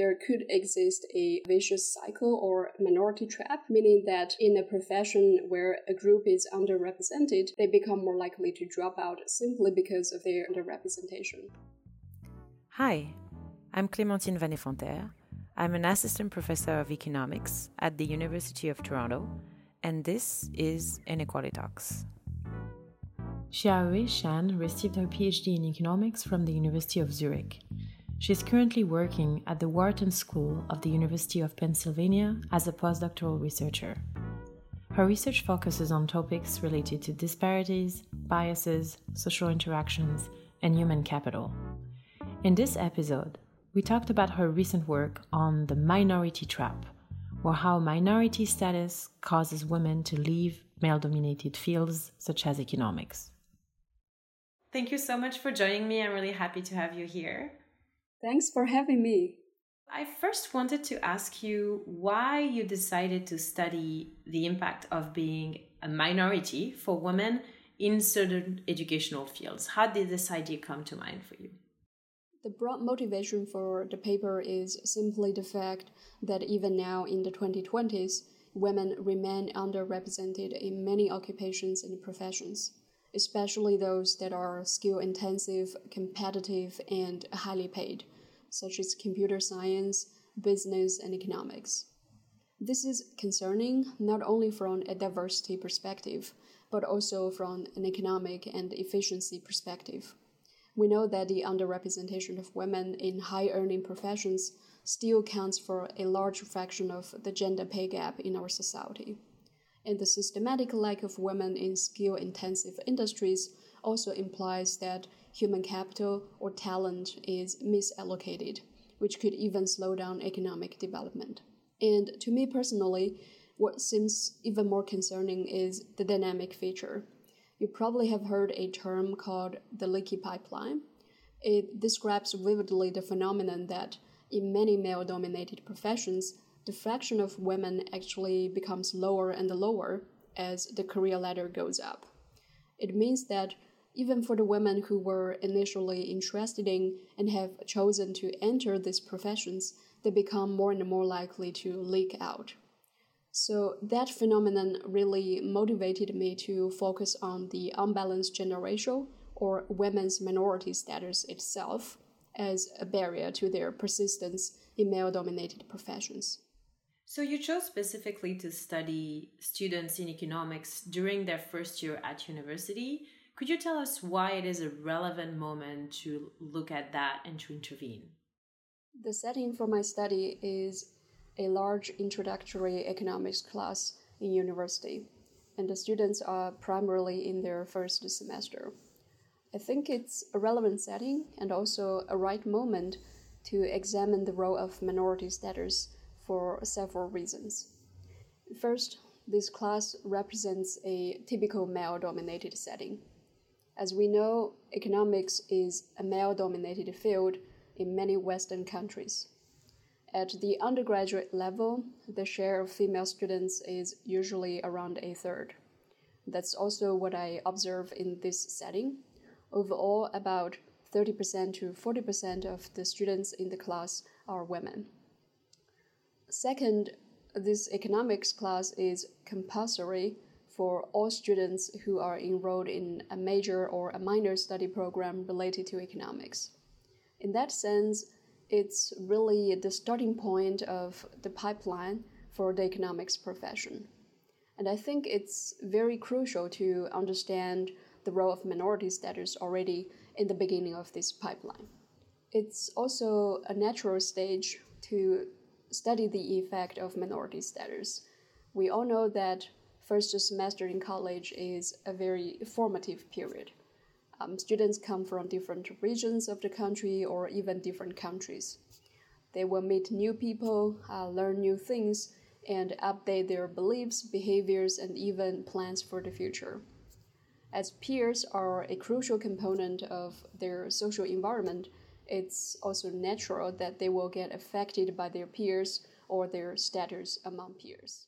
there could exist a vicious cycle or minority trap, meaning that in a profession where a group is underrepresented, they become more likely to drop out simply because of their underrepresentation. Hi, I'm Clémentine Van Effenterre. I'm an assistant professor of economics at the University of Toronto, and this is Inequality Talks. Xiaoyue Shan received her PhD in economics from the University of Zurich. She is currently working at the Wharton School of the University of Pennsylvania as a postdoctoral researcher. Her research focuses on topics related to disparities, biases, social interactions, and human capital. In this episode, we talked about her recent work on the minority trap, or how minority status causes women to leave male dominated fields such as economics. Thank you so much for joining me. I'm really happy to have you here. Thanks for having me. I first wanted to ask you why you decided to study the impact of being a minority for women in certain educational fields. How did this idea come to mind for you? The broad motivation for the paper is simply the fact that even now in the 2020s, women remain underrepresented in many occupations and professions especially those that are skill intensive, competitive, and highly paid, such as computer science, business, and economics. This is concerning not only from a diversity perspective, but also from an economic and efficiency perspective. We know that the underrepresentation of women in high earning professions still counts for a large fraction of the gender pay gap in our society and the systematic lack of women in skill intensive industries also implies that human capital or talent is misallocated, which could even slow down economic development. And to me personally, what seems even more concerning is the dynamic feature. You probably have heard a term called the leaky pipeline. It describes vividly the phenomenon that in many male dominated professions, the fraction of women actually becomes lower and lower as the career ladder goes up. It means that even for the women who were initially interested in and have chosen to enter these professions, they become more and more likely to leak out. So that phenomenon really motivated me to focus on the unbalanced gender ratio or women's minority status itself as a barrier to their persistence in male dominated professions. So, you chose specifically to study students in economics during their first year at university. Could you tell us why it is a relevant moment to look at that and to intervene? The setting for my study is a large introductory economics class in university, and the students are primarily in their first semester. I think it's a relevant setting and also a right moment to examine the role of minority status for several reasons. First, this class represents a typical male dominated setting. As we know, economics is a male dominated field in many Western countries. At the undergraduate level, the share of female students is usually around a third. That's also what I observe in this setting. Overall, about 30% to 40% of the students in the class are women. Second, this economics class is compulsory for all students who are enrolled in a major or a minor study program related to economics. In that sense, it's really the starting point of the pipeline for the economics profession. And I think it's very crucial to understand the role of minority status already in the beginning of this pipeline. It's also a natural stage to study the effect of minority status. We all know that first semester in college is a very formative period. Um, students come from different regions of the country or even different countries. They will meet new people, uh, learn new things, and update their beliefs, behaviors, and even plans for the future. As peers are a crucial component of their social environment, it's also natural that they will get affected by their peers or their status among peers.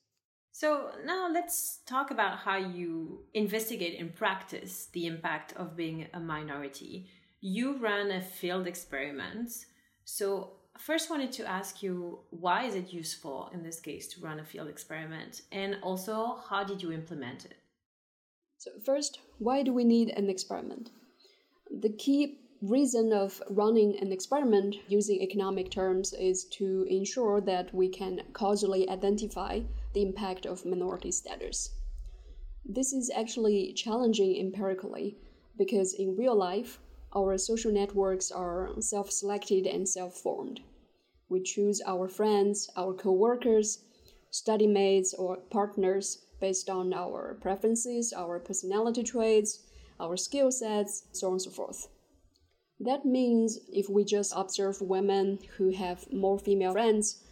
So, now let's talk about how you investigate in practice the impact of being a minority. You ran a field experiment. So, first wanted to ask you why is it useful in this case to run a field experiment and also how did you implement it? So first, why do we need an experiment? The key reason of running an experiment using economic terms is to ensure that we can causally identify the impact of minority status. This is actually challenging empirically because in real life, our social networks are self selected and self formed. We choose our friends, our co workers, study mates, or partners based on our preferences, our personality traits, our skill sets, so on and so forth. That means if we just observe women who have more female friends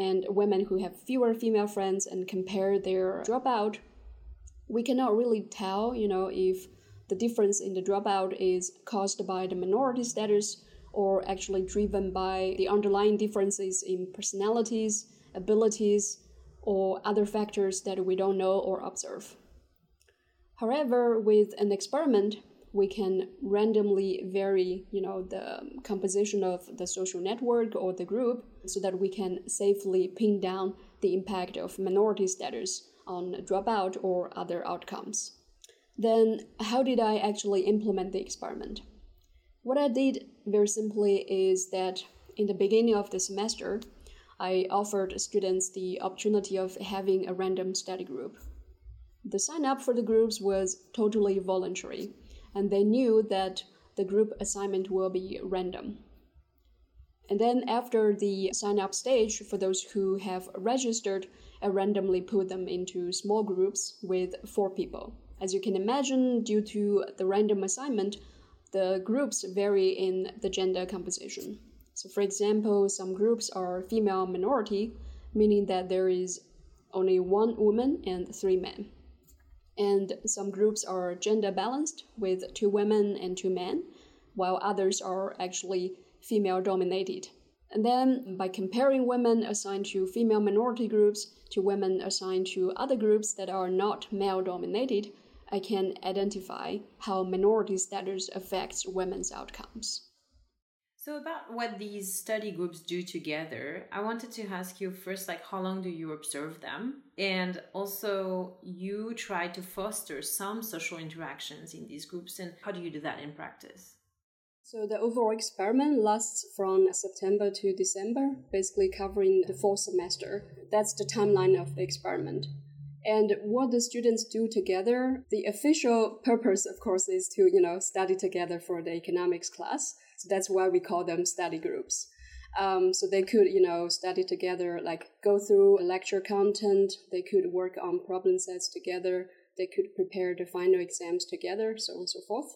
and women who have fewer female friends and compare their dropout, we cannot really tell, you know, if the difference in the dropout is caused by the minority status or actually driven by the underlying differences in personalities, abilities, or other factors that we don't know or observe. However, with an experiment, we can randomly vary you know the composition of the social network or the group so that we can safely pin down the impact of minority status on dropout or other outcomes. Then how did i actually implement the experiment? What i did very simply is that in the beginning of the semester i offered students the opportunity of having a random study group. The sign up for the groups was totally voluntary and they knew that the group assignment will be random. And then after the sign up stage, for those who have registered, I randomly put them into small groups with four people. As you can imagine, due to the random assignment, the groups vary in the gender composition. So, for example, some groups are female minority, meaning that there is only one woman and three men and some groups are gender balanced with two women and two men, while others are actually female dominated. And then by comparing women assigned to female minority groups to women assigned to other groups that are not male dominated, I can identify how minority status affects women's outcomes. So about what these study groups do together, I wanted to ask you first like how long do you observe them? And also you try to foster some social interactions in these groups and how do you do that in practice? So the overall experiment lasts from September to December, basically covering the fall semester. That's the timeline of the experiment. And what the students do together, the official purpose, of course, is to, you know, study together for the economics class. So that's why we call them study groups. Um, so they could, you know, study together, like go through lecture content. They could work on problem sets together. They could prepare the final exams together, so on and so forth.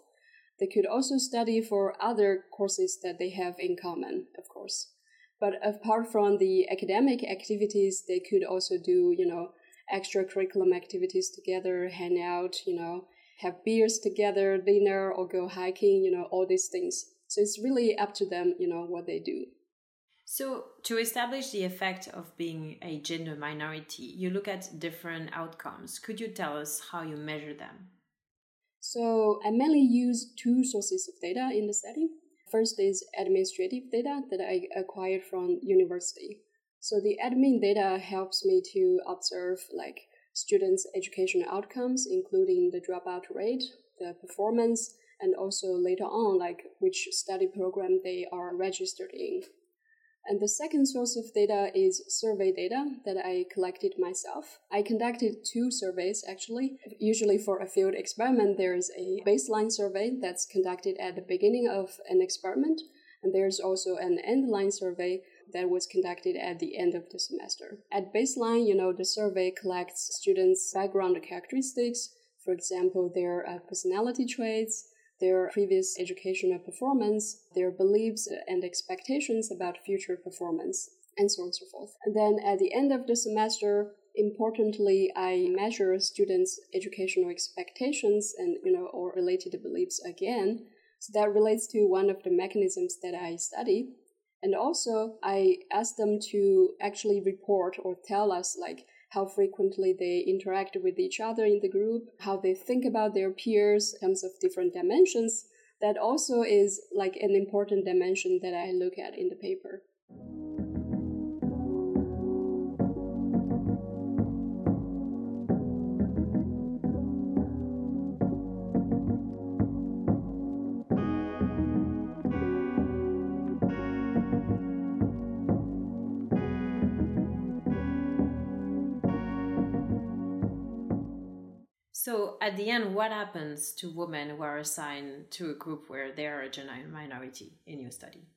They could also study for other courses that they have in common, of course. But apart from the academic activities, they could also do, you know, extracurriculum activities together, hang out, you know, have beers together, dinner, or go hiking, you know, all these things. So it's really up to them, you know, what they do. So, to establish the effect of being a gender minority, you look at different outcomes. Could you tell us how you measure them? So, I mainly use two sources of data in the study. First is administrative data that I acquired from university. So, the admin data helps me to observe like students' educational outcomes, including the dropout rate, the performance, and also later on, like which study program they are registered in. And the second source of data is survey data that I collected myself. I conducted two surveys actually. Usually for a field experiment, there's a baseline survey that's conducted at the beginning of an experiment. And there's also an endline survey that was conducted at the end of the semester. At baseline, you know, the survey collects students' background characteristics, for example, their uh, personality traits, their previous educational performance, their beliefs and expectations about future performance, and so on and so forth. And then at the end of the semester, importantly, I measure students' educational expectations and, you know, or related beliefs again. So that relates to one of the mechanisms that I study. And also, I ask them to actually report or tell us, like, how frequently they interact with each other in the group, how they think about their peers in terms of different dimensions. That also is like an important dimension that I look at in the paper. So, at the end, what happens to women who are assigned to a group where they are a gender minority in your study?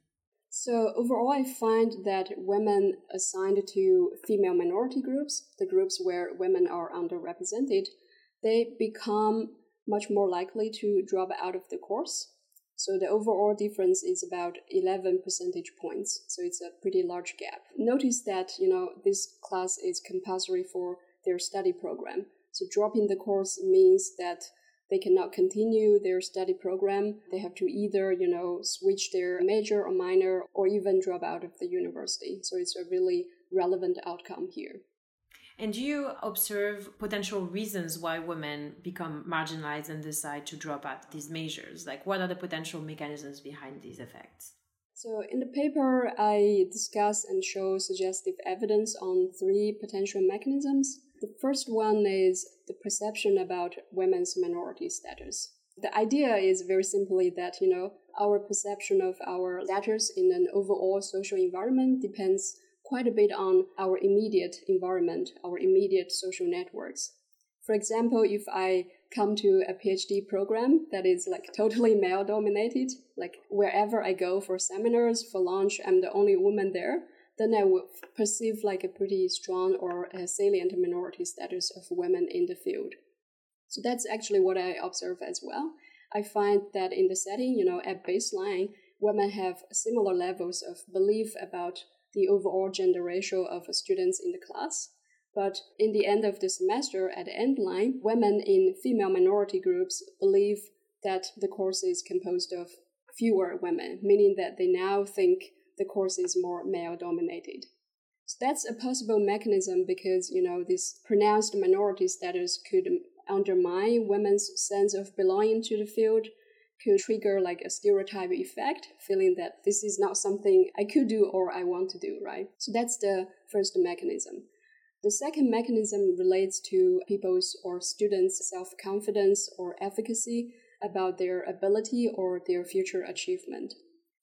So, overall, I find that women assigned to female minority groups, the groups where women are underrepresented, they become much more likely to drop out of the course. So the overall difference is about 11 percentage points. So it's a pretty large gap. Notice that, you know, this class is compulsory for their study program. So dropping the course means that they cannot continue their study program. They have to either, you know, switch their major or minor or even drop out of the university. So it's a really relevant outcome here. And do you observe potential reasons why women become marginalized and decide to drop out these measures? Like, what are the potential mechanisms behind these effects? So, in the paper, I discuss and show suggestive evidence on three potential mechanisms. The first one is the perception about women's minority status. The idea is very simply that, you know, our perception of our status in an overall social environment depends quite a bit on our immediate environment, our immediate social networks. For example, if I come to a PhD program that is like totally male dominated, like wherever I go for seminars, for lunch, I'm the only woman there, then I would perceive like a pretty strong or salient minority status of women in the field. So that's actually what I observe as well. I find that in the setting, you know, at baseline, women have similar levels of belief about the overall gender ratio of students in the class. But in the end of the semester, at the end line, women in female minority groups believe that the course is composed of fewer women, meaning that they now think the course is more male dominated. So that's a possible mechanism because, you know, this pronounced minority status could undermine women's sense of belonging to the field, could trigger like a stereotype effect, feeling that this is not something I could do or I want to do, right? So that's the first mechanism. The second mechanism relates to people's or students' self confidence or efficacy about their ability or their future achievement.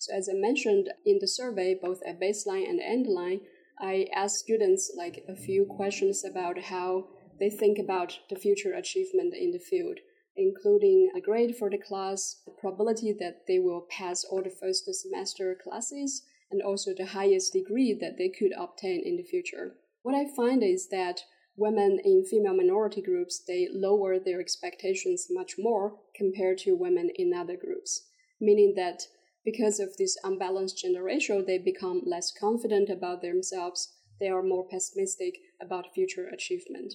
So as I mentioned in the survey, both at baseline and endline, I asked students like a few questions about how they think about the future achievement in the field, including a grade for the class, the probability that they will pass all the first semester classes, and also the highest degree that they could obtain in the future. What I find is that women in female minority groups they lower their expectations much more compared to women in other groups, meaning that because of this unbalanced gender ratio, they become less confident about themselves. They are more pessimistic about future achievement.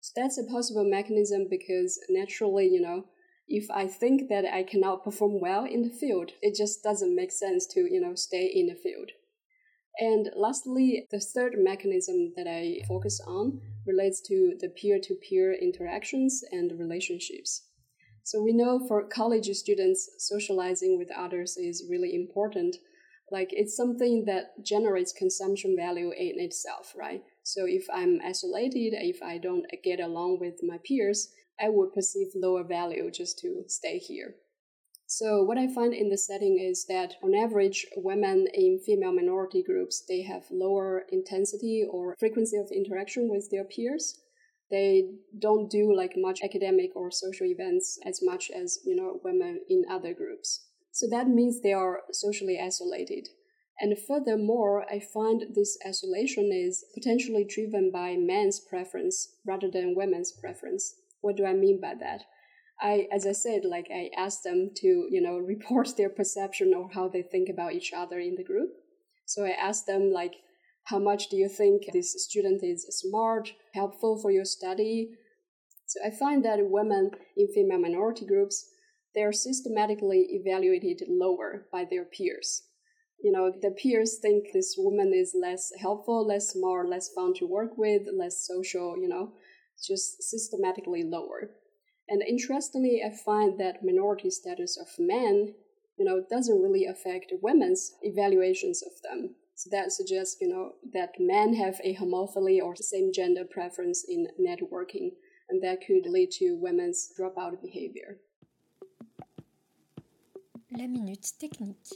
So that's a possible mechanism because naturally, you know, if I think that I cannot perform well in the field, it just doesn't make sense to, you know, stay in the field. And lastly, the third mechanism that I focus on relates to the peer to peer interactions and relationships. So we know for college students, socializing with others is really important. Like it's something that generates consumption value in itself, right? So if I'm isolated, if I don't get along with my peers, I would perceive lower value just to stay here. So what I find in the setting is that on average, women in female minority groups, they have lower intensity or frequency of interaction with their peers they don't do like much academic or social events as much as you know women in other groups. So that means they are socially isolated. And furthermore i find this isolation is potentially driven by men's preference rather than women's preference. What do i mean by that? I as i said like i asked them to you know report their perception or how they think about each other in the group. So i asked them like how much do you think this student is smart, helpful for your study? So I find that women in female minority groups, they are systematically evaluated lower by their peers. You know, the peers think this woman is less helpful, less smart, less fun to work with, less social, you know, just systematically lower. And interestingly, I find that minority status of men, you know, doesn't really affect women's evaluations of them So that suggests, you know, that men have a homophily or same gender preference in networking, and that could lead to women's dropout behavior. La minute technique.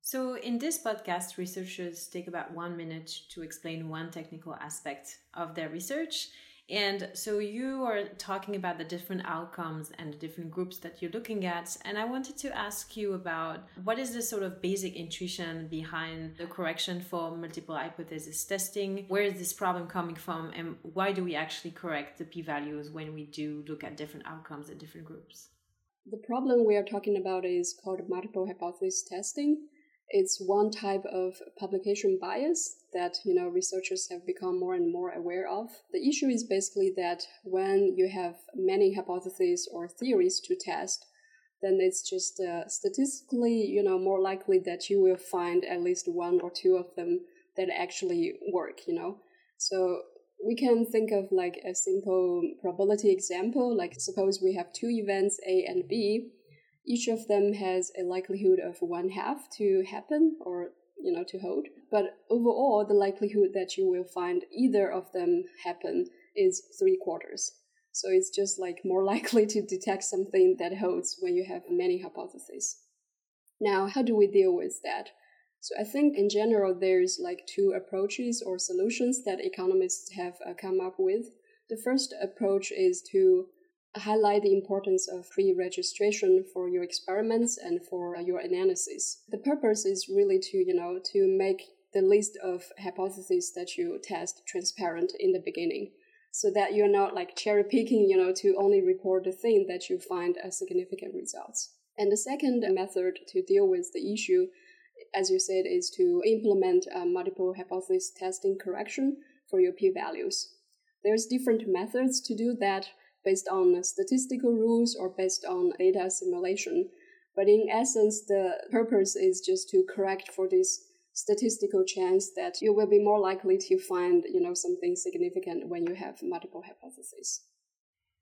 So, in this podcast, researchers take about one minute to explain one technical aspect of their research. And so, you are talking about the different outcomes and the different groups that you're looking at. And I wanted to ask you about what is the sort of basic intuition behind the correction for multiple hypothesis testing? Where is this problem coming from? And why do we actually correct the p values when we do look at different outcomes in different groups? The problem we are talking about is called multiple hypothesis testing it's one type of publication bias that you know researchers have become more and more aware of. The issue is basically that when you have many hypotheses or theories to test, then it's just uh, statistically you know more likely that you will find at least one or two of them that actually work. You know, so we can think of like a simple probability example. Like suppose we have two events A and B each of them has a likelihood of one half to happen or you know to hold. But overall the likelihood that you will find either of them happen is three quarters. So it's just like more likely to detect something that holds when you have many hypotheses. Now how do we deal with that? So i think in general there's like two approaches or solutions that economists have uh, come up with. The first approach is to highlight the importance of pre-registration for your experiments and for uh, your analysis. The purpose is really to, you know, to make the list of hypotheses that you test transparent in the beginning so that you're not like cherry picking, you know, to only report the thing that you find as significant results. And the second method to deal with the issue, as you said, is to implement uh, multiple hypothesis testing correction for your p-values. There's different methods to do that based on statistical rules or based on data simulation. But in essence, the purpose is just to correct for this statistical chance that you will be more likely to find, you know, something significant when you have multiple hypotheses.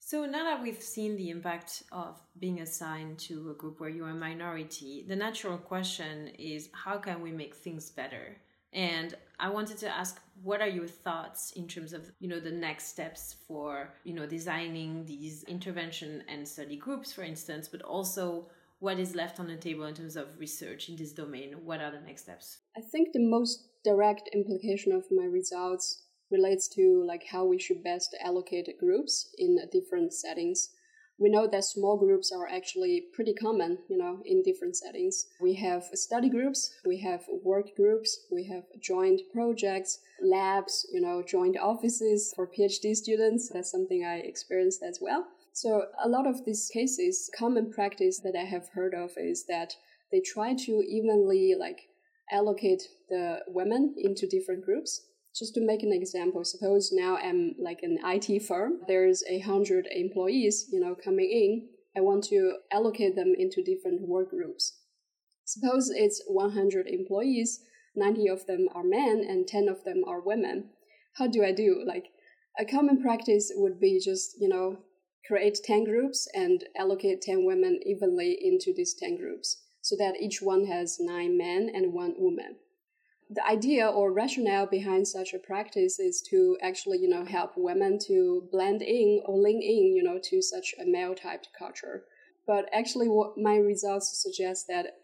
So now that we've seen the impact of being assigned to a group where you're a minority, the natural question is how can we make things better? And I wanted to ask what are your thoughts in terms of, you know, the next steps for, you know, designing these intervention and study groups, for instance, but also what is left on the table in terms of research in this domain? What are the next steps? I think the most direct implication of my results relates to like how we should best allocate groups in different settings we know that small groups are actually pretty common, you know, in different settings. We have study groups, we have work groups, we have joint projects, labs, you know, joint offices for PhD students. That's something I experienced as well. So a lot of these cases, common practice that I have heard of is that they try to evenly like allocate the women into different groups just to make an example, suppose now I'm like an IT firm. There's a hundred employees, you know, coming in. I want to allocate them into different work groups. Suppose it's 100 employees, 90 of them are men and 10 of them are women. How do I do? Like a common practice would be just, you know, create 10 groups and allocate 10 women evenly into these 10 groups so that each one has nine men and one woman the idea or rationale behind such a practice is to actually, you know, help women to blend in or link in, you know, to such a male typed culture. But actually, what my results suggest that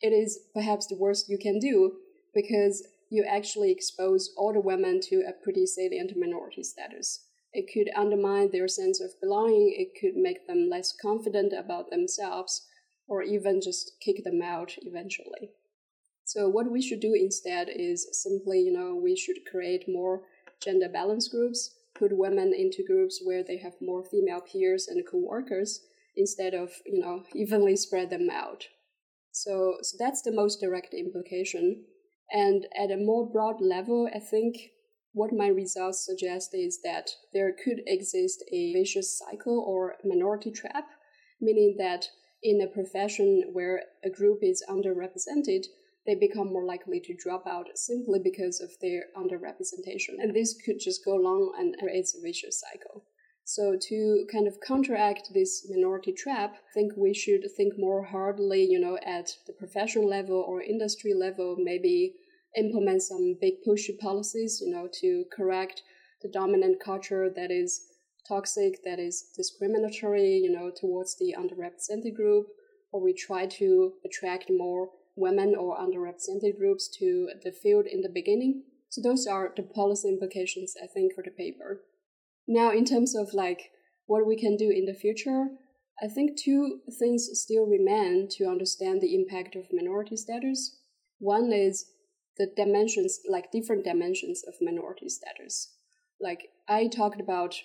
it is perhaps the worst you can do because you actually expose all the women to a pretty salient minority status. It could undermine their sense of belonging, it could make them less confident about themselves, or even just kick them out eventually. So what we should do instead is simply, you know, we should create more gender balance groups, put women into groups where they have more female peers and co-workers instead of, you know, evenly spread them out. So, so that's the most direct implication. And at a more broad level, I think what my results suggest is that there could exist a vicious cycle or minority trap, meaning that in a profession where a group is underrepresented, they become more likely to drop out simply because of their underrepresentation. And this could just go along and creates a vicious cycle. So to kind of counteract this minority trap, I think we should think more hardly, you know, at the professional level or industry level, maybe implement some big push policies, you know, to correct the dominant culture that is toxic, that is discriminatory, you know, towards the underrepresented group, or we try to attract more women or underrepresented groups to the field in the beginning. So those are the policy implications, I think, for the paper. Now, in terms of like what we can do in the future, I think two things still remain to understand the impact of minority status. One is the dimensions, like different dimensions of minority status. Like I talked about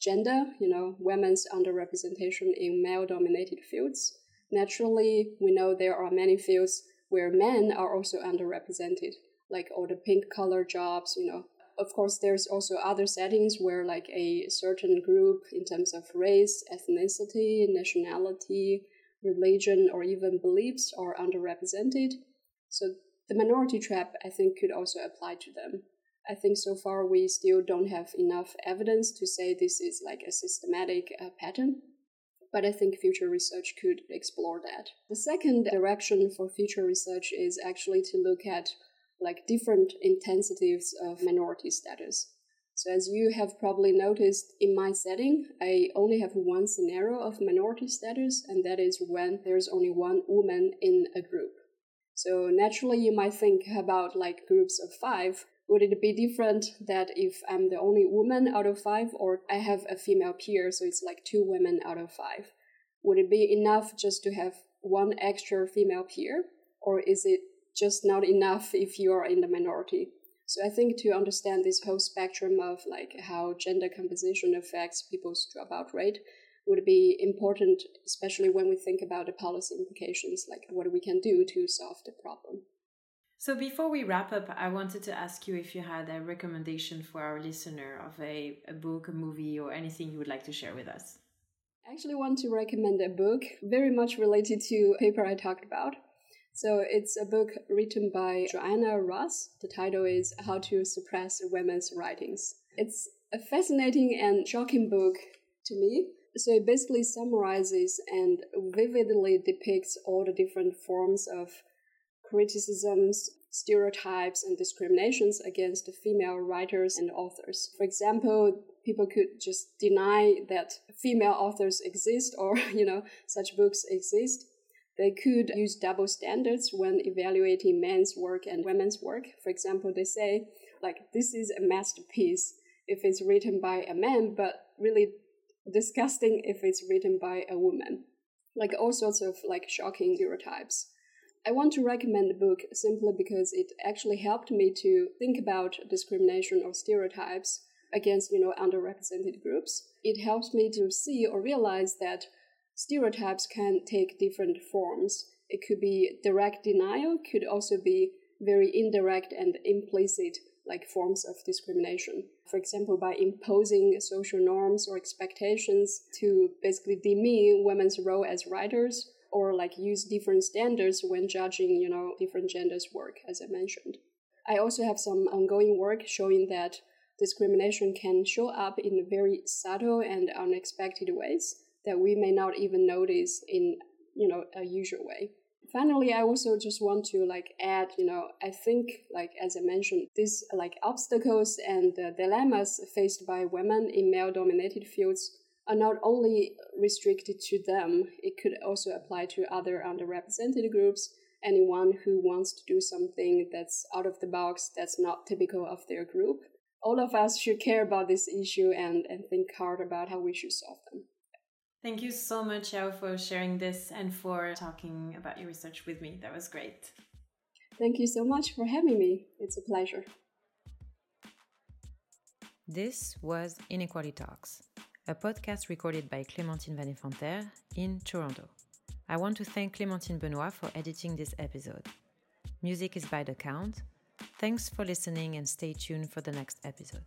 gender, you know, women's underrepresentation in male dominated fields. Naturally, we know there are many fields where men are also underrepresented, like all the pink collar jobs, you know, of course, there's also other settings where like a certain group in terms of race, ethnicity, nationality, religion, or even beliefs are underrepresented. So the minority trap, I think, could also apply to them. I think so far we still don't have enough evidence to say this is like a systematic uh, pattern, but I think future research could explore that. The second direction for future research is actually to look at like different intensities of minority status. So as you have probably noticed in my setting, I only have one scenario of minority status, and that is when there's only one woman in a group. So naturally you might think about like groups of five. Would it be different that if I'm the only woman out of five or I have a female peer, so it's like two women out of five? Would it be enough just to have one extra female peer? Or is it just not enough if you are in the minority. So I think to understand this whole spectrum of like how gender composition affects people's dropout rate would be important, especially when we think about the policy implications, like what we can do to solve the problem. So before we wrap up, I wanted to ask you if you had a recommendation for our listener of a, a book, a movie, or anything you would like to share with us. I actually want to recommend a book very much related to paper I talked about. So it's a book written by Joanna Russ. The title is How to Suppress Women's Writings. It's a fascinating and shocking book to me. So it basically summarizes and vividly depicts all the different forms of criticisms, stereotypes, and discriminations against female writers and authors. For example, people could just deny that female authors exist or, you know, such books exist they could use double standards when evaluating men's work and women's work. For example, they say, like, this is a masterpiece if it's written by a man, but really disgusting if it's written by a woman. Like all sorts of like shocking stereotypes. I want to recommend the book simply because it actually helped me to think about discrimination or stereotypes against, you know, underrepresented groups. It helps me to see or realize that stereotypes can take different forms. It could be direct denial, could also be very indirect and implicit like forms of discrimination. For example, by imposing social norms or expectations to basically demean women's role as writers or like use different standards when judging, you know, different genders' work, as I mentioned. I also have some ongoing work showing that discrimination can show up in very subtle and unexpected ways that we may not even notice in you know a usual way finally i also just want to like add you know i think like as i mentioned these like obstacles and the dilemmas faced by women in male dominated fields are not only restricted to them it could also apply to other underrepresented groups anyone who wants to do something that's out of the box that's not typical of their group all of us should care about this issue and, and think hard about how we should solve them Thank you so much, Yao, for sharing this and for talking about your research with me. That was great. Thank you so much for having me. It's a pleasure. This was Inequality Talks, a podcast recorded by Clémentine Van Effenterre in Toronto. I want to thank Clémentine Benoit for editing this episode. Music is by The Count. Thanks for listening and stay tuned for the next episode.